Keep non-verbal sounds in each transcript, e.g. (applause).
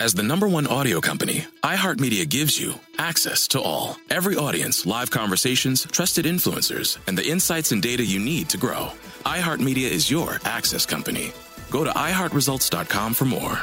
As the number one audio company, iHeartMedia gives you access to all. Every audience, live conversations, trusted influencers, and the insights and data you need to grow. iHeartMedia is your access company. Go to iHeartResults.com for more.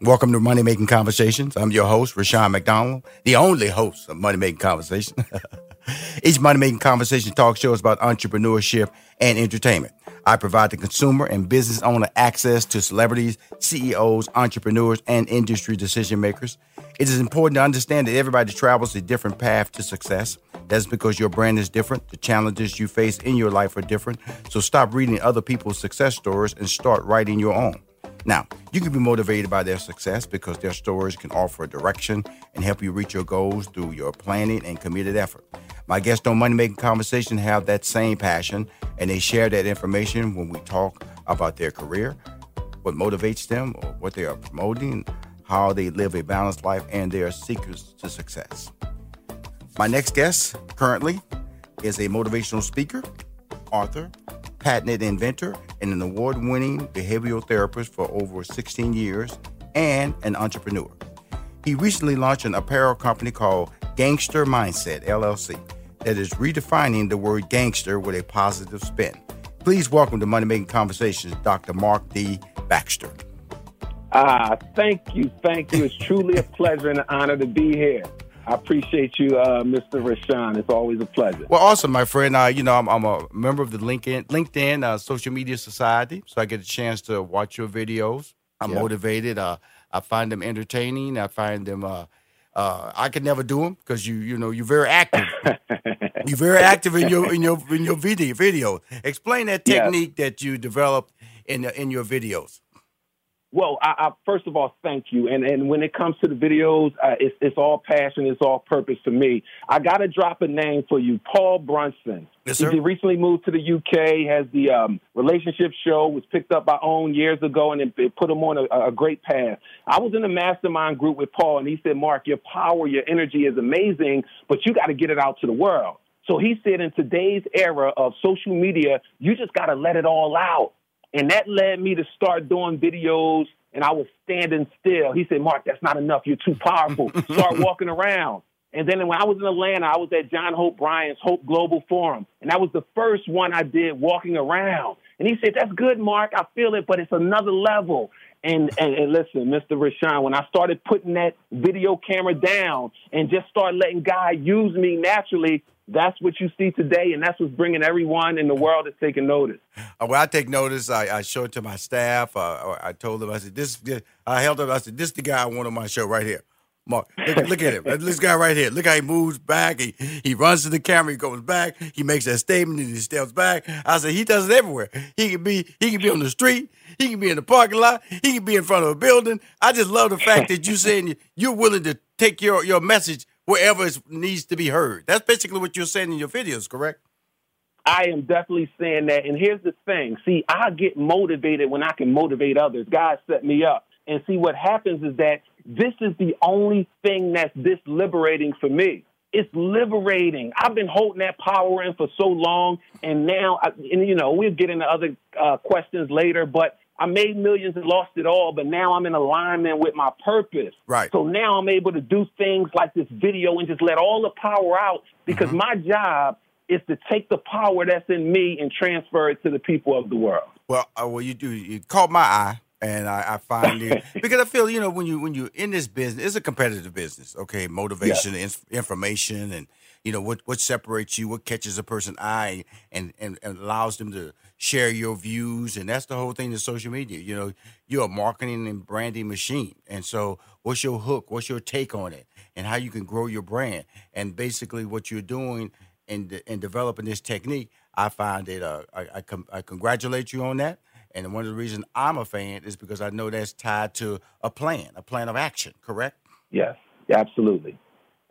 Welcome to Money Making Conversations. I'm your host, Rushion McDonald, the only host of Money Making Conversation. (laughs) Each Money Making Conversation talk show is about entrepreneurship and entertainment. I provide the consumer and business owner access to celebrities, CEOs, entrepreneurs, and industry decision makers. It is important to understand that everybody travels a different path to success. That's because your brand is different. The challenges you face in your life are different. So stop reading other people's success stories and start writing your own. Now, you can be motivated by their success because their stories can offer a direction and help you reach your goals through your planning and committed effort. My guests on Money Making Conversation have that same passion and they share that information when we talk about their career, what motivates them, or what they are promoting, how they live a balanced life, and their secrets to success. My next guest currently is a motivational speaker, author, patented inventor, and an award winning behavioral therapist for over 16 years, and an entrepreneur. He recently launched an apparel company called Gangster Mindset LLC that is redefining the word gangster with a positive spin. Please welcome to Money Making Conversations, Dr. Marc D. Baxter. Ah, thank you, thank you. It's truly a pleasure and an honor to be here. I appreciate you, uh, Mr. Rushion. It's always a pleasure. Well, awesome, my friend. Uh, you know, I'm, I'm, a member of the LinkedIn LinkedIn uh, Social Media Society, so I get a chance to watch your videos. I'm motivated. Uh, I find them entertaining. I find them. Uh, uh, I could never do them because you, you know, you're very active. (laughs) you're very active in your in your in your video video. Explain that Yes. technique that you developed in the, in your videos. Well, I, I, first of all, thank you. And and when it comes to the videos, uh, it's it's all passion, it's all purpose for me. I got to drop a name for you, Paul Brunson. Yes, sir. He recently moved to the UK. Has the um, relationship show was picked up by OWN years ago, and it, it put him on a, a great path. I was in a mastermind group with Paul, and he said, "Marc, your power, your energy is amazing, but you got to get it out to the world." So he said, in today's era of social media, you just got to let it all out. And that led me to start doing videos, and I was standing still. He said, Marc, that's not enough. You're too powerful. (laughs) Start walking around. And then when I was in Atlanta, I was at John Hope Bryant's Hope Global Forum, and that was the first one I did walking around. And he said, That's good, Marc. I feel it, but it's another level. And, and, and listen, Mr. Rushion, when I started putting that video camera down and just start letting God use me naturally, that's what you see today, and that's what's bringing everyone in the world is taking notice. Uh, when I take notice, I, I show it to my staff. Uh, I told them, I said, "This." I held up. I said, "This is the guy I want on my show right here." Marc, look, look at him. This guy right here. Look how he moves back. He he runs to the camera. He goes back. He makes that statement and he steps back. I said he does it everywhere. He can be he can be on the street. He can be in the parking lot. He can be in front of a building. I just love the fact that you saying you're willing to take your your message wherever it needs to be heard. That's basically what you're saying in your videos, correct? I am definitely saying that. And here's the thing. See, I get motivated when I can motivate others. God set me up. And see, what happens is that this is the only thing that's this liberating for me. It's liberating. I've been holding that power in for so long, and now, I, and you know, we'll get into other uh, questions later. But I made millions and lost it all, but now I'm in alignment with my purpose. Right. So now I'm able to do things like this video and just let all the power out because my job is to take the power that's in me and transfer it to the people of the world. Well, uh, well, you do. You caught my eye, and I, I (laughs) find it because I feel you know when you when you're in this business, it's a competitive business. Okay, motivation, yes. information, and you know what what separates you, what catches a person's eye, and, and and allows them to share your views, and that's the whole thing of social media. You know, you're a marketing and branding machine, and so what's your hook? What's your take on it, and how you can grow your brand, and basically what you're doing in in developing this technique. I find it. Uh, I I, com- I congratulate you on that. And one of the reasons I'm a fan is because I know that's tied to a plan, a plan of action. Correct? Yes, absolutely.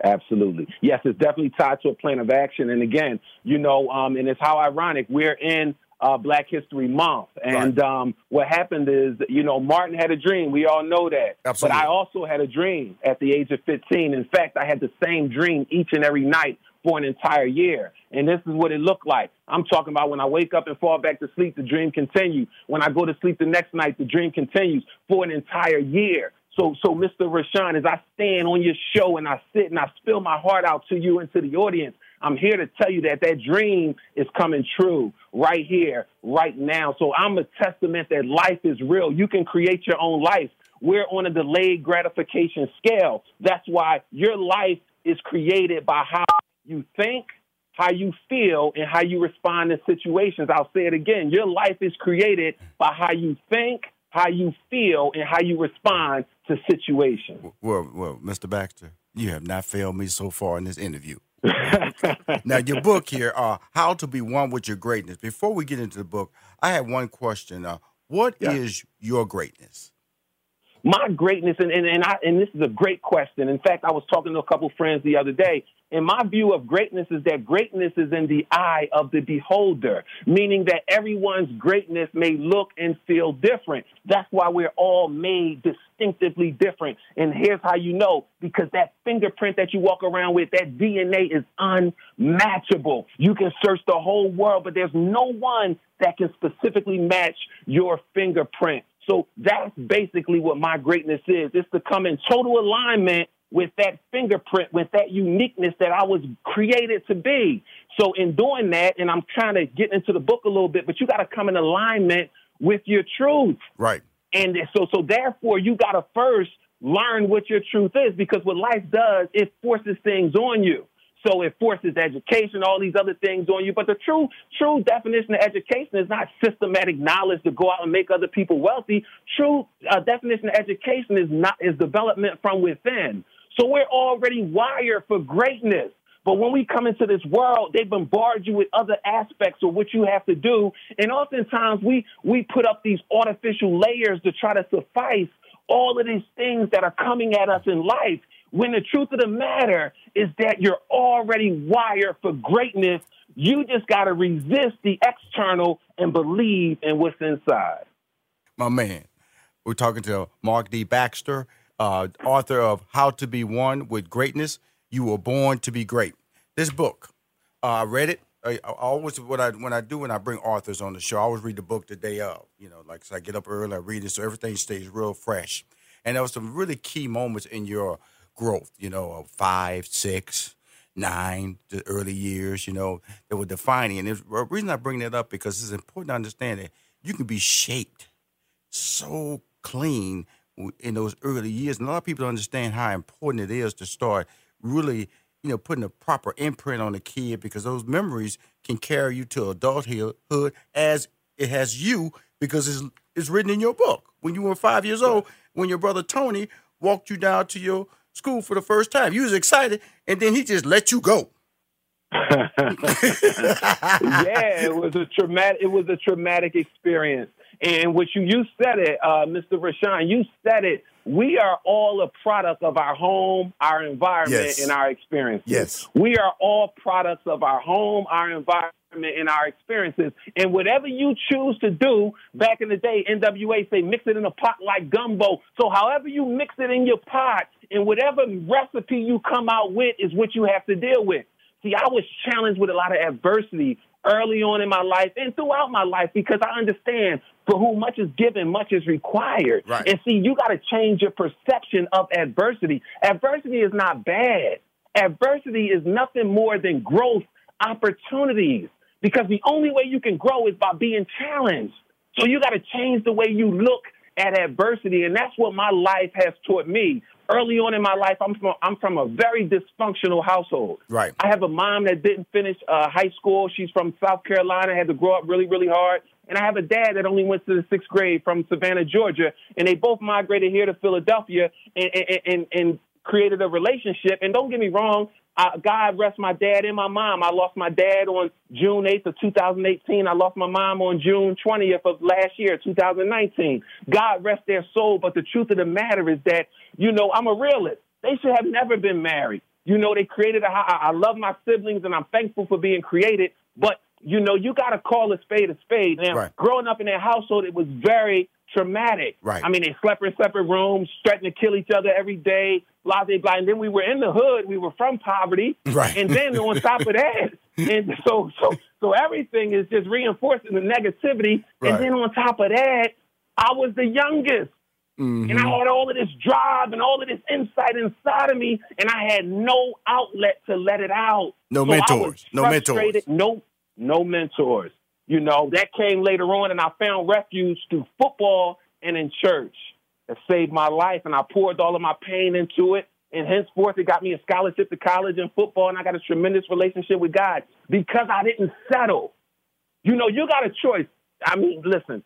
Absolutely. Yes, it's definitely tied to a plan of action. And again, you know, um, and it's how ironic we're in uh, Black History Month. And right. um, what happened is, you know, Martin had a dream. We all know that. Absolutely. But I also had a dream at the age of 15. In fact, I had the same dream each and every night for an entire year. And this is what it looked like. I'm talking about when I wake up and fall back to sleep, the dream continues. When I go to sleep the next night, the dream continues for an entire year. So, so Mr. Rushion, as I stand on your show and I sit and I spill my heart out to you and to the audience, I'm here to tell you that that dream is coming true right here, right now. So I'm a testament that life is real. You can create your own life. We're on a delayed gratification scale. That's why your life is created by how you think, how you feel, and how you respond to situations. I'll say it again. Your life is created by how you think, how you feel and how you respond to situations. Well, well, Mr. Baxter, you have not failed me so far in this interview. Now, your book here, uh, How to Be One with Your Greatness. Before we get into the book, I have one question. Uh, what yeah. is your greatness? My greatness, and, and, and, I, and this is a great question. In fact, I was talking to a couple friends the other day, and my view of greatness is that greatness is in the eye of the beholder, meaning that everyone's greatness may look and feel different. That's why we're all made distinctively different. And here's how you know because that fingerprint that you walk around with, that DNA is unmatchable. You can search the whole world, but there's no one that can specifically match your fingerprint. So that's basically what my greatness is. It's to come in total alignment with that fingerprint, with that uniqueness that I was created to be. So in doing that, and I'm trying to get into the book a little bit, but you got to come in alignment with your truth. Right. And so, so therefore, you got to first learn what your truth is because what life does, it forces things on you. So it forces education, all these other things on you. But the true, true definition of education is not systematic knowledge to go out and make other people wealthy. True uh, definition of education is not is development from within. So we're already wired for greatness. But when we come into this world, they bombard you with other aspects of what you have to do. And oftentimes we, we put up these artificial layers to try to suffice all of these things that are coming at us in life. When the truth of the matter is that you're already wired for greatness. You just got to resist the external and believe in what's inside. My man, we're talking to Marc D. Baxter, uh, author of How to Be One with Greatness. You were born to be great. This book, uh, I read it. I, I, always what I when I do when I bring authors on the show, I always read the book the day of. You know, like so I get up early, I read it, so everything stays real fresh. And there was some really key moments in your growth, you know, of five, six, nine, the early years, you know, that were defining. And the reason I bring that up because it's important to understand that you can be shaped so clean in those early years. And a lot of people don't understand how important it is to start really, you know, putting a proper imprint on a kid because those memories can carry you to adulthood as it has you because it's, it's written in your book. When you were five years old, when your brother Tony walked you down to your school for the first time. You was excited, and then he just let you go. (laughs) yeah, it was a traumatic. It was a traumatic experience. And what you you said it, uh, Mr. Rushion, you said it. We are all a product of our home, our environment, yes. and our experiences. Yes, we are all products of our home, our environment in our experiences. And whatever you choose to do, back in the day, NWA say mix it in a pot like gumbo. So however you mix it in your pot and whatever recipe you come out with is what you have to deal with. See, I was challenged with a lot of adversity early on in my life and throughout my life because I understand for whom much is given, much is required. Right. And see, you got to change your perception of adversity. Adversity is not bad. Adversity is nothing more than growth opportunities because the only way you can grow is by being challenged. So you got to change the way you look at adversity. And that's what my life has taught me. Early on in my life, I'm from, I'm from a very dysfunctional household. Right. I have a mom that didn't finish uh, high school. She's from South Carolina, had to grow up really, really hard. And I have a dad that only went to the sixth grade from Savannah, Georgia. And they both migrated here to Philadelphia and, and, and, and created a relationship. And don't get me wrong, uh, God rest my dad and my mom. I lost my dad on June 8th of 2018. I lost my mom on June 20th of last year, 2019. God rest their soul. But the truth of the matter is that, you know, I'm a realist. They should have never been married. You know, they created a, I, I love my siblings and I'm thankful for being created, but you know, you got to call a spade a spade. Now, Right. growing up in that household, it was very traumatic. Right. I mean, they slept in separate rooms, threatened to kill each other every day, blah, blah, blah. And then we were in the hood. We were from poverty. Right. And then on top of that, (laughs) and so, so, so everything is just reinforcing the negativity. Right. And then on top of that, I was the youngest. Mm-hmm. And I had all of this drive and all of this insight inside of me, and I had no outlet to let it out. No So mentors. No mentors. No, no mentors. You know, that came later on, and I found refuge through football and in church. That saved my life, and I poured all of my pain into it. And henceforth, it got me a scholarship to college in football, and I got a tremendous relationship with God because I didn't settle. You know, you got a choice. I mean, listen,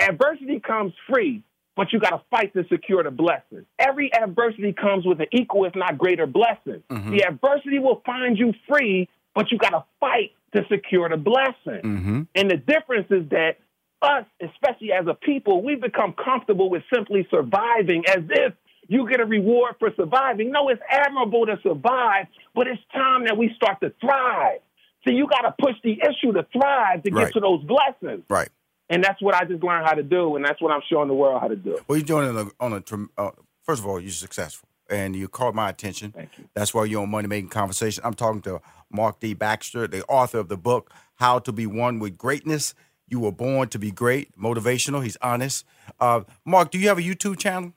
adversity comes free, but you got to fight to secure the blessing. Every adversity comes with an equal, if not greater, blessing. Mm-hmm. The adversity will find you free, but you got to fight to secure the blessing. Mm-hmm. And the difference is that us, especially as a people, we've become comfortable with simply surviving as if you get a reward for surviving. No, it's admirable to survive, but it's time that we start to thrive. So you got to push the issue to thrive to get Right. to those blessings. Right. And that's what I just learned how to do, and that's what I'm showing the world how to do. Well, you're doing it on a, on a uh, first of all, you're successful, and you caught my attention. Thank you. That's why you're on Money Making Conversation. I'm talking to Marc D. Baxter, the author of the book How to Be One with Greatness. You were born to be great, motivational. He's honest. Uh, Marc, do you have a YouTube channel?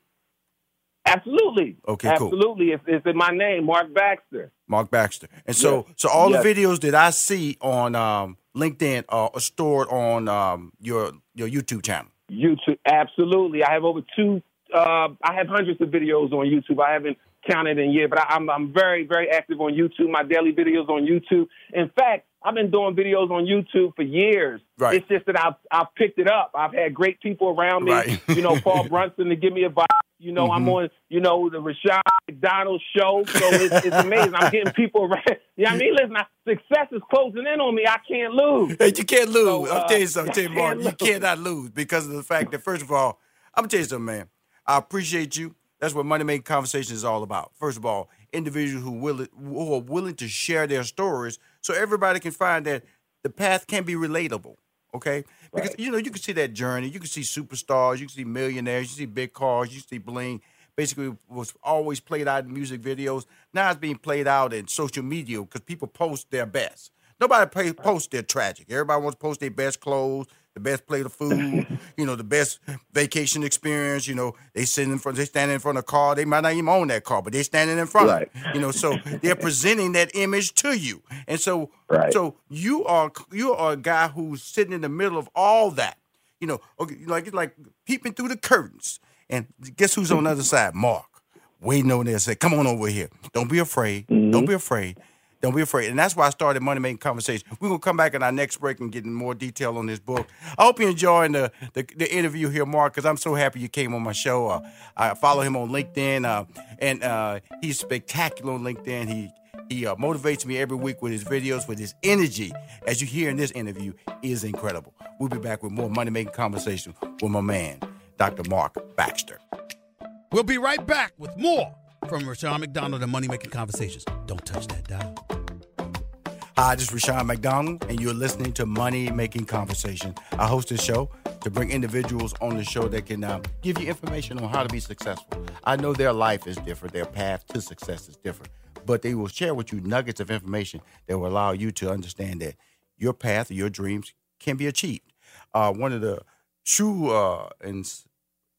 Absolutely. Okay, cool. Absolutely. It's, it's in my name, Marc Baxter. Marc Baxter. And so, Yes. so all Yes. the videos that I see on um, LinkedIn are stored on um, your your YouTube channel. YouTube, absolutely. I have over two. Uh, I have hundreds of videos on YouTube. I haven't counted in yet, but I, I'm I'm very very active on YouTube. My daily videos on YouTube. In fact, I've been doing videos on YouTube for years. Right. It's just that I've I've picked it up. I've had great people around me. Right. Mm-hmm. you know, Paul (laughs) Brunson to give me advice. You know, I'm on, you know, the Rushion McDonald show. So it's, it's amazing. I'm getting people around. (laughs) Yeah, I mean, listen, I, success is closing in on me. I can't lose. Hey, you can't lose. So, I'll uh, tell you something, tell you, Marc. You cannot lose because of the fact that, first of all, I'm gonna tell you something, man. I appreciate you. That's what Money Making Conversation is all about. First of all, individuals who will who are willing to share their stories, so everybody can find that the path can be relatable. Okay, because you know you can see that journey. You can see superstars. You can see millionaires. You see big cars. You see bling. Basically, was always played out in music videos. Now it's being played out in social media because people post their best. Nobody pay, post their tragic. Everybody wants to post their best clothes, the best plate of food, (laughs) you know, the best vacation experience. You know, they sitting in front, they standing in front of a car. They might not even own that car, but they standing in front. Right. Of it, you know, so they're presenting that image to you, and so Right. so you are you are a guy who's sitting in the middle of all that. You know, okay, like it's like peeping through the curtains, and guess who's on the other (laughs) side? Marc, waiting over there. Say, come on over here. Don't be afraid. Don't mm-hmm. be afraid. Don't be afraid. And that's why I started Money Making Conversation. We're gonna come back in our next break and get in more detail on this book. I hope you're enjoying the the, the interview here, Marc, because I'm so happy you came on my show. Uh, I follow him on LinkedIn, uh, and uh, he's spectacular on LinkedIn. He he uh, motivates me every week with his videos, with his energy, as you hear in this interview, is incredible. We'll be back with more Money Making Conversation with my man, Dr. Marc Baxter. We'll be right back with more from Rushion McDonald and Money Making Conversations. Don't touch that dial. Hi, this is Rushion McDonald, and you're listening to Money Making Conversation. I host this show to bring individuals on the show that can uh, give you information on how to be successful. I know their life is different, their path to success is different, but they will share with you nuggets of information that will allow you to understand that your path, your dreams can be achieved. Uh, one of the true uh, ins-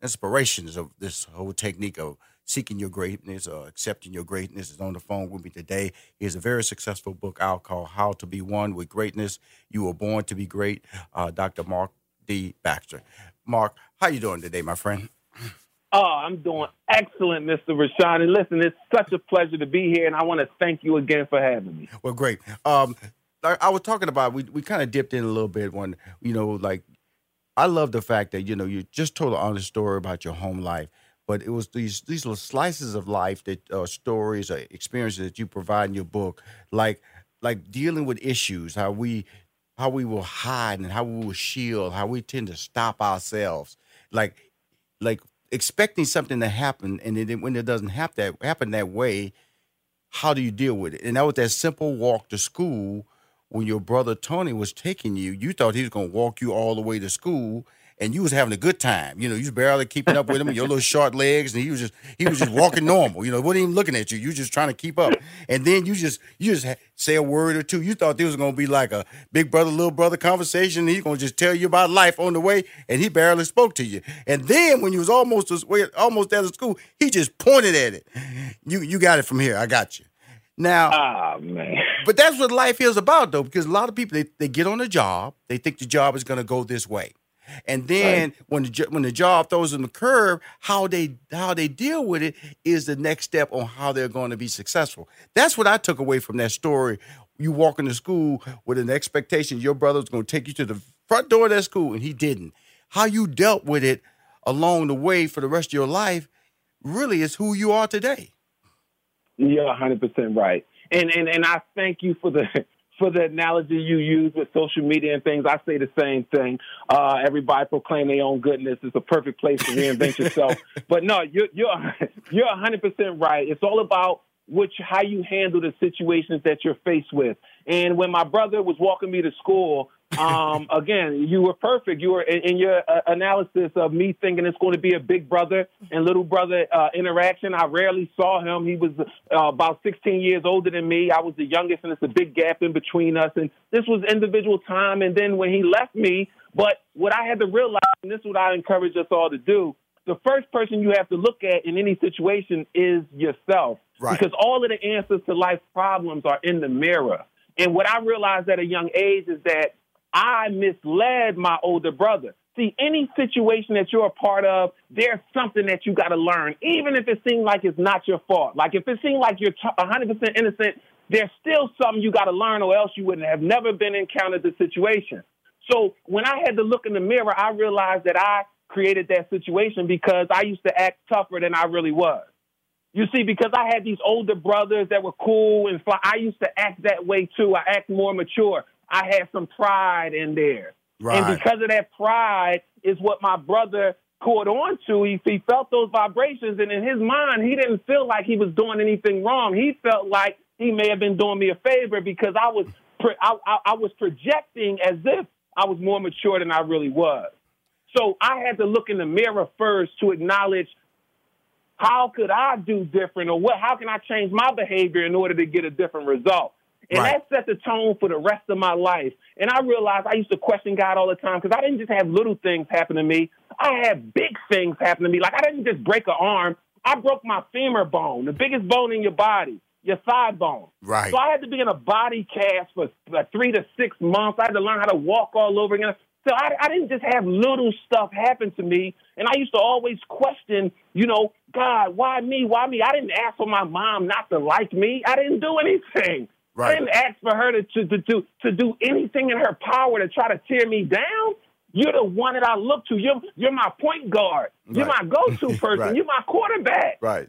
inspirations of this whole technique of seeking your greatness or accepting your greatness is on the phone with me today. He has a very successful book out called How to Be One with Greatness. You were born to be great. Uh, Dr. Marc D. Baxter. Marc, how you doing today, my friend? Oh, I'm doing excellent, Mr. Rushion. And listen, it's such a pleasure to be here, and I want to thank you again for having me. Well, great. Um, I, I was talking about we we kind of dipped in a little bit when you know like I love the fact that you know you just told an honest story about your home life, but it was these these little slices of life that uh, stories or experiences that you provide in your book, like like dealing with issues, how we how we will hide and how we will shield, how we tend to stop ourselves, like like expecting something to happen, and then when it doesn't happen that happen that way, how do you deal with it? And that was that simple walk to school when your brother Tony was taking you. You thought he was going to walk you all the way to school, and you was having a good time. You know, you was barely keeping up with him, your little short legs, and he was just he was just walking normal. You know, wasn't even looking at you. You just trying to keep up, and then you just you just say a word or two. You thought this was going to be like a big brother little brother conversation. And he's going to just tell you about life on the way, and he barely spoke to you. And then when you was almost almost out of school, he just pointed at it. You you got it from here. I got you. Now, oh, man. but that's what life is about, though, because a lot of people they, they get on a job, they think the job is going to go this way, and then right. when the when the job throws them the curve, how they how they deal with it is the next step on how they're going to be successful. That's what I took away from that story. You walk into school with an expectation your brother's going to take you to the front door of that school, and he didn't. How you dealt with it along the way for the rest of your life really is who you are today. You're 100 percent right, and and and I thank you for the for the analogy you use with social media and things. I say the same thing. Uh, everybody proclaim their own goodness. It's a perfect place to reinvent (laughs) yourself. But no, you're (laughs) you're you're 100 percent right. It's all about which how you handle the situations that you're faced with. And when my brother was walking me to school, um, (laughs) again, you were perfect. You were in, in your uh, analysis of me thinking it's going to be a big brother and little brother uh, interaction. I rarely saw him. He was uh, about 16 years older than me. I was the youngest, and it's a big gap in between us. And this was individual time. And then when he left me, but what I had to realize, and this is what I encourage us all to do, the first person you have to look at in any situation is yourself. Right. Because all of the answers to life's problems are in the mirror. And what I realized at a young age is that I misled my older brother. See, any situation that you're a part of, there's something that you got to learn, even if it seems like it's not your fault. Like if it seems like you're 100% innocent, there's still something you got to learn, or else you wouldn't have never been encountered the situation. So when I had to look in the mirror, I realized that I created that situation because I used to act tougher than I really was. You see, because I had these older brothers that were cool and fly, I used to act that way too. I act more mature. I had some pride in there. Right. And because of that pride is what my brother caught on to. He, he felt those vibrations, and in his mind, he didn't feel like he was doing anything wrong. He felt like he may have been doing me a favor because I was I, I, I was projecting as if I was more mature than I really was. So I had to look in the mirror first to acknowledge how could I do different or what how can I change my behavior in order to get a different result. And right. that set the tone for the rest of my life. And I realized I used to question God all the time because I didn't just have little things happen to me. I had big things happen to me. Like I didn't just break an arm. I broke my femur bone, the biggest bone in your body, your thigh bone. Right. So I had to be in a body cast for like three to six months. I had to learn how to walk all over again. So I, I didn't just have little stuff happen to me. And I used to always question, you know, God, why me? Why me? I didn't ask for my mom not to like me. I didn't do anything. Right. I didn't ask for her to, to, to, to, to do anything in her power to try to tear me down. You're the one that I look to. You're, you're my point guard. You're right. my go to (laughs) person. right. You're my quarterback. Right.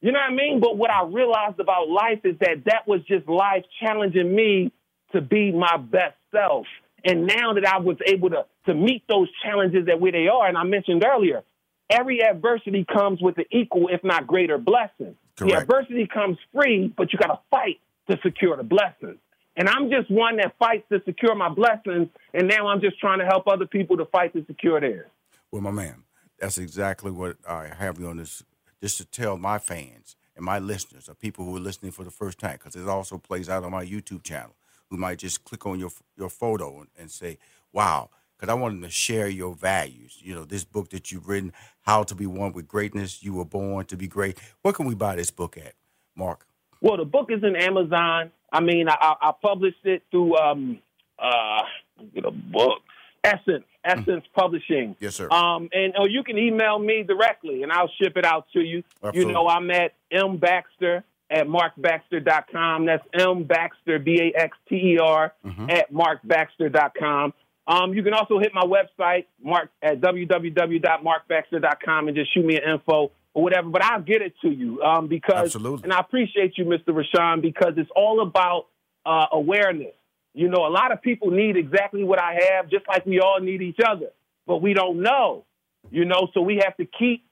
You know what I mean? But what I realized about life is that that was just life challenging me to be my best self. And now that I was able to, to meet those challenges at where they are, and I mentioned earlier, every adversity comes with an equal, if not greater, blessing. Correct. The adversity comes free, but you got to fight to secure the blessings. And I'm just one that fights to secure my blessings, and now I'm just trying to help other people to fight to secure theirs. Well, my man, that's exactly what I have you on this, just to tell my fans and my listeners, or people who are listening for the first time, because it also plays out on my YouTube channel, who might just click on your your photo and, and say, "Wow, because I want them to share your values. You know, this book that you've written, How to Be One with Greatness. You were born to be great. Where can we buy this book at, Marc? Well, the book is in Amazon. I mean, I, I published it through um uh get a book Essence Essence Publishing. Yes, sir. Um, and or you can email me directly, and I'll ship it out to you. Absolutely. You know, I'm at m baxter at markbaxter.com. That's m baxter b a x t e r Mm-hmm. at markbaxter.com. Um, you can also hit my website, mark at www.markbaxter.com, and just shoot me an info or whatever. But I'll get it to you um, because, Absolutely. and I appreciate you, Mr. Rushion, because it's all about uh, awareness. You know, a lot of people need exactly what I have, just like we all need each other, but we don't know. You know, so we have to keep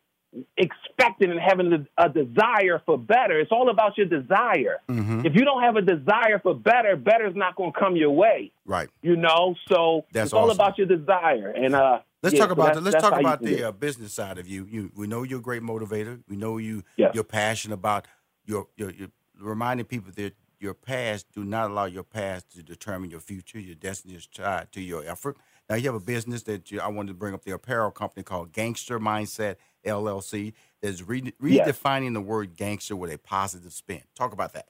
expecting and having a desire for better. It's all about your desire. Mm-hmm. If you don't have a desire for better, better is not going to come your way. Right. You know, so That's it's all about your desire. And uh, Let's yeah, talk about the, let's talk about the uh, business side of you. You we know you're a great motivator. We know you Yes. you're passionate about your your, your reminding people that your past do not allow your past to determine your future. Your destiny is tied to your effort. Now you have a business that you, I wanted to bring up the apparel company called Gangster Mindset LLC that's re- Yes. redefining the word gangster with a positive spin. Talk about that.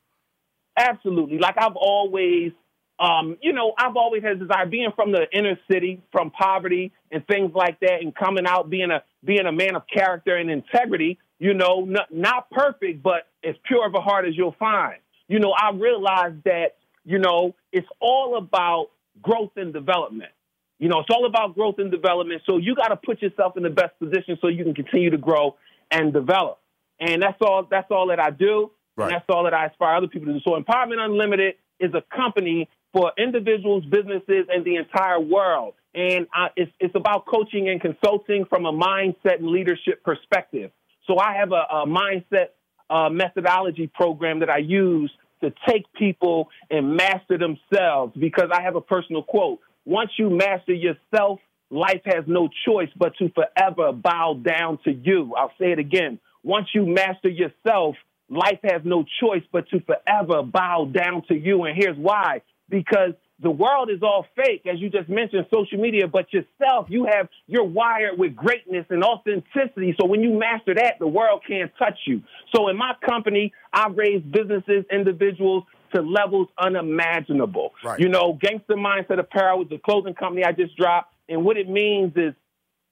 Absolutely. Like I've always, um, you know, I've always had desire being from the inner city, from poverty and things like that, and coming out being a being a man of character and integrity. You know, not, not perfect, but as pure of a heart as you'll find. You know, I realized that you know it's all about growth and development. You know, it's all about growth and development. So you got to put yourself in the best position so you can continue to grow and develop. And that's all. That's all that I do. Right. And that's all that I aspire other people to do. So Empowerment Unlimited is a company for individuals, businesses, and the entire world. And it's, it's about coaching and consulting from a mindset and leadership perspective. So I have a, a mindset uh, methodology program that I use to take people and master themselves because I have a personal quote. Once you master yourself, life has no choice but to forever bow down to you. I'll say it again. Once you master yourself, life has no choice but to forever bow down to you. And here's why because the world is all fake, as you just mentioned, social media, but yourself, you have, you're wired with greatness and authenticity. So when you master that, the world can't touch you. So in my company, I raise businesses, individuals to levels unimaginable. Right. You know, Gangster Mindset Apparel is the clothing company I just dropped. And what it means is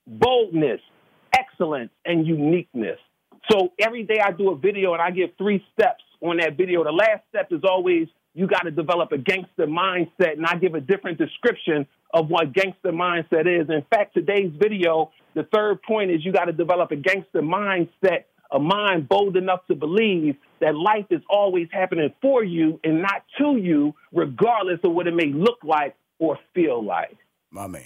boldness, excellence, and uniqueness. So every day I do a video and I give three steps on that video. The last step is always you got to develop a gangster mindset, and I give a different description of what gangster mindset is. In fact, today's video, the third point is you got to develop a gangster mindset, a mind bold enough to believe that life is always happening for you and not to you, regardless of what it may look like or feel like. My man.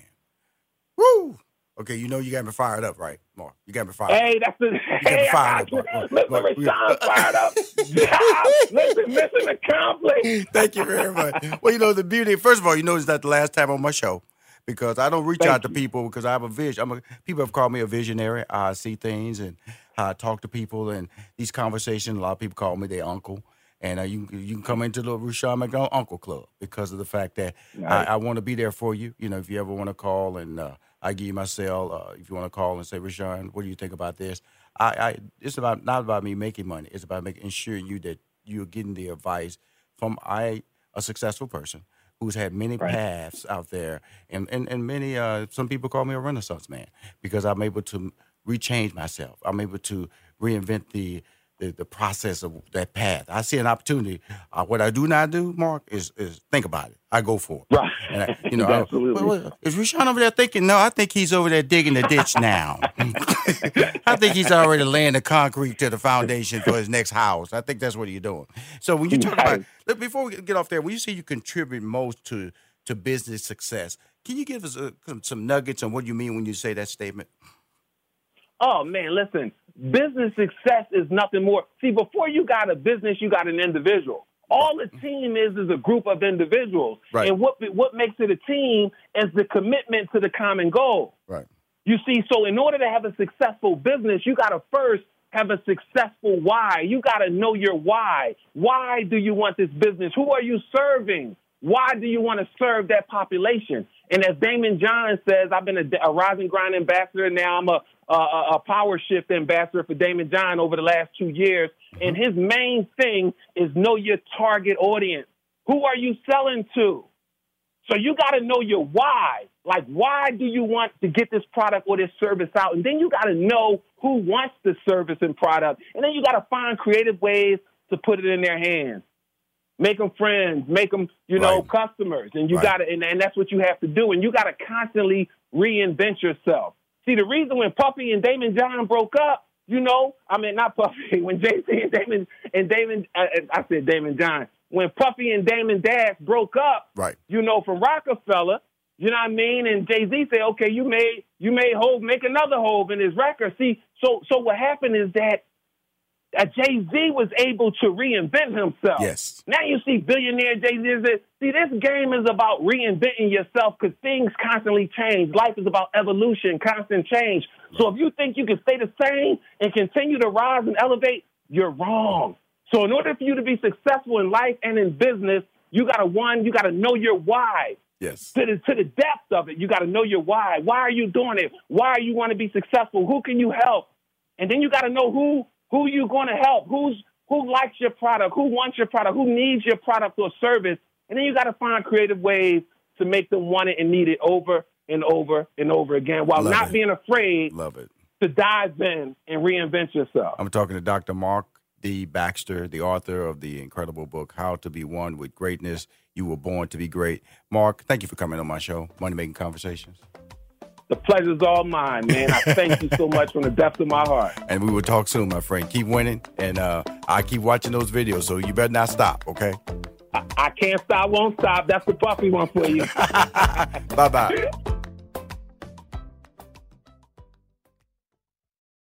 Woo! Okay, you know you got me fired up, right, Marc? You got me fired up. Hey, that's the me hey, I fired got up, you. Marc. Listen, Marc, we- Rushion fired up. (laughs) Listen, mission accomplished. Thank you very much. Well, you know the beauty. First of all, you know it's not the last time on my show because I don't reach Thank out to people because I have a vision. I'm a, people have called me a visionary. I see things and I talk to people and these conversations. A lot of people call me their uncle. And uh, you you can come into the Rushion McDonald Uncle Club because of the fact that I, I want to be there for you. You know, if you ever want to call and uh, I give you my cell, uh, if you want to call and say, Rushion, what do you think about this? I, I it's about not about me making money. It's about making ensuring you that you're getting the advice from I a successful person who's had many Right. paths out there, and and and many. Uh, some people call me a Renaissance man because I'm able to rechange myself. I'm able to reinvent the. The, the process of that path. I see an opportunity. Uh, what I do not do, Marc, is is think about it. I go for it. Right. And I, you (laughs) know, I- well, well, is Rushion over there thinking? No, I think he's over there digging the ditch now. (laughs) I think he's already laying the concrete to the foundation for his next house. I think that's what you're doing. So when you talk about look, before we get off there, when you say you contribute most to to business success, can you give us uh some, some nuggets on what you mean when you say that statement? Oh man, listen, business success is nothing more. See, before you got a business, you got an individual. All a team is is a group of individuals, Right. and what what makes it a team is the commitment to the common goal. Right. You see, so in order to have a successful business, you got to first have a successful why. You got to know your why. Why do you want this business? Who are you serving? Why do you want to serve that population? And as Daymond John says, I've been a, a Rise and Grind ambassador. Now I'm a, a, a Power Shift ambassador for Daymond John over the last two years. And his main thing is know your target audience. Who are you selling to? So you got to know your why. Like, why do you want to get this product or this service out? And then you got to know who wants the service and product. And then you got to find creative ways to put it in their hands. Make them friends, make them, you know, Right. customers. And you Right. got to, and, and that's what you have to do. And you got to constantly reinvent yourself. See, the reason when Puffy and Daymond John broke up, you know, I mean, not Puffy, (laughs) when Jay Z and Damon, and Damon, uh, I said Daymond John, when Puffy and Damon Dash broke up, Right. you know, from Roc-A-Fella, you know what I mean? And Jay Z said, okay, you made you made Hov make another Hov in his record. See, so so what happened is that uh, Jay Z was able to reinvent himself. Yes. Now you see billionaire Jay Z. is it- See, this game is about reinventing yourself because things constantly change. Life is about evolution, constant change. So if you think you can stay the same and continue to rise and elevate, you're wrong. So in order for you to be successful in life and in business, you got to one, you got to know your why Yes. to the to the depth of it. You got to know your why. Why are you doing it? Why are you want to be successful? Who can you help? And then you got to know who who you going to help. Who's who likes your product? Who wants your product? Who needs your product or service? And then you got to find creative ways to make them want it and need it over and over and over again, while Love not it. being afraid Love it. to dive in and reinvent yourself. I'm talking to Dr. Marc D. Baxter, the author of the incredible book, How to Be One with Greatness. You were born to be great. Marc, thank you for coming on my show, Money Making Conversations. The pleasure's all mine, man. I thank you so much from the depth of my heart. (laughs) And we will talk soon, my friend. Keep winning, and uh, I keep watching those videos, so you better not stop, okay? I, I can't stop, won't stop. That's the Puffy one for you. (laughs) Bye bye.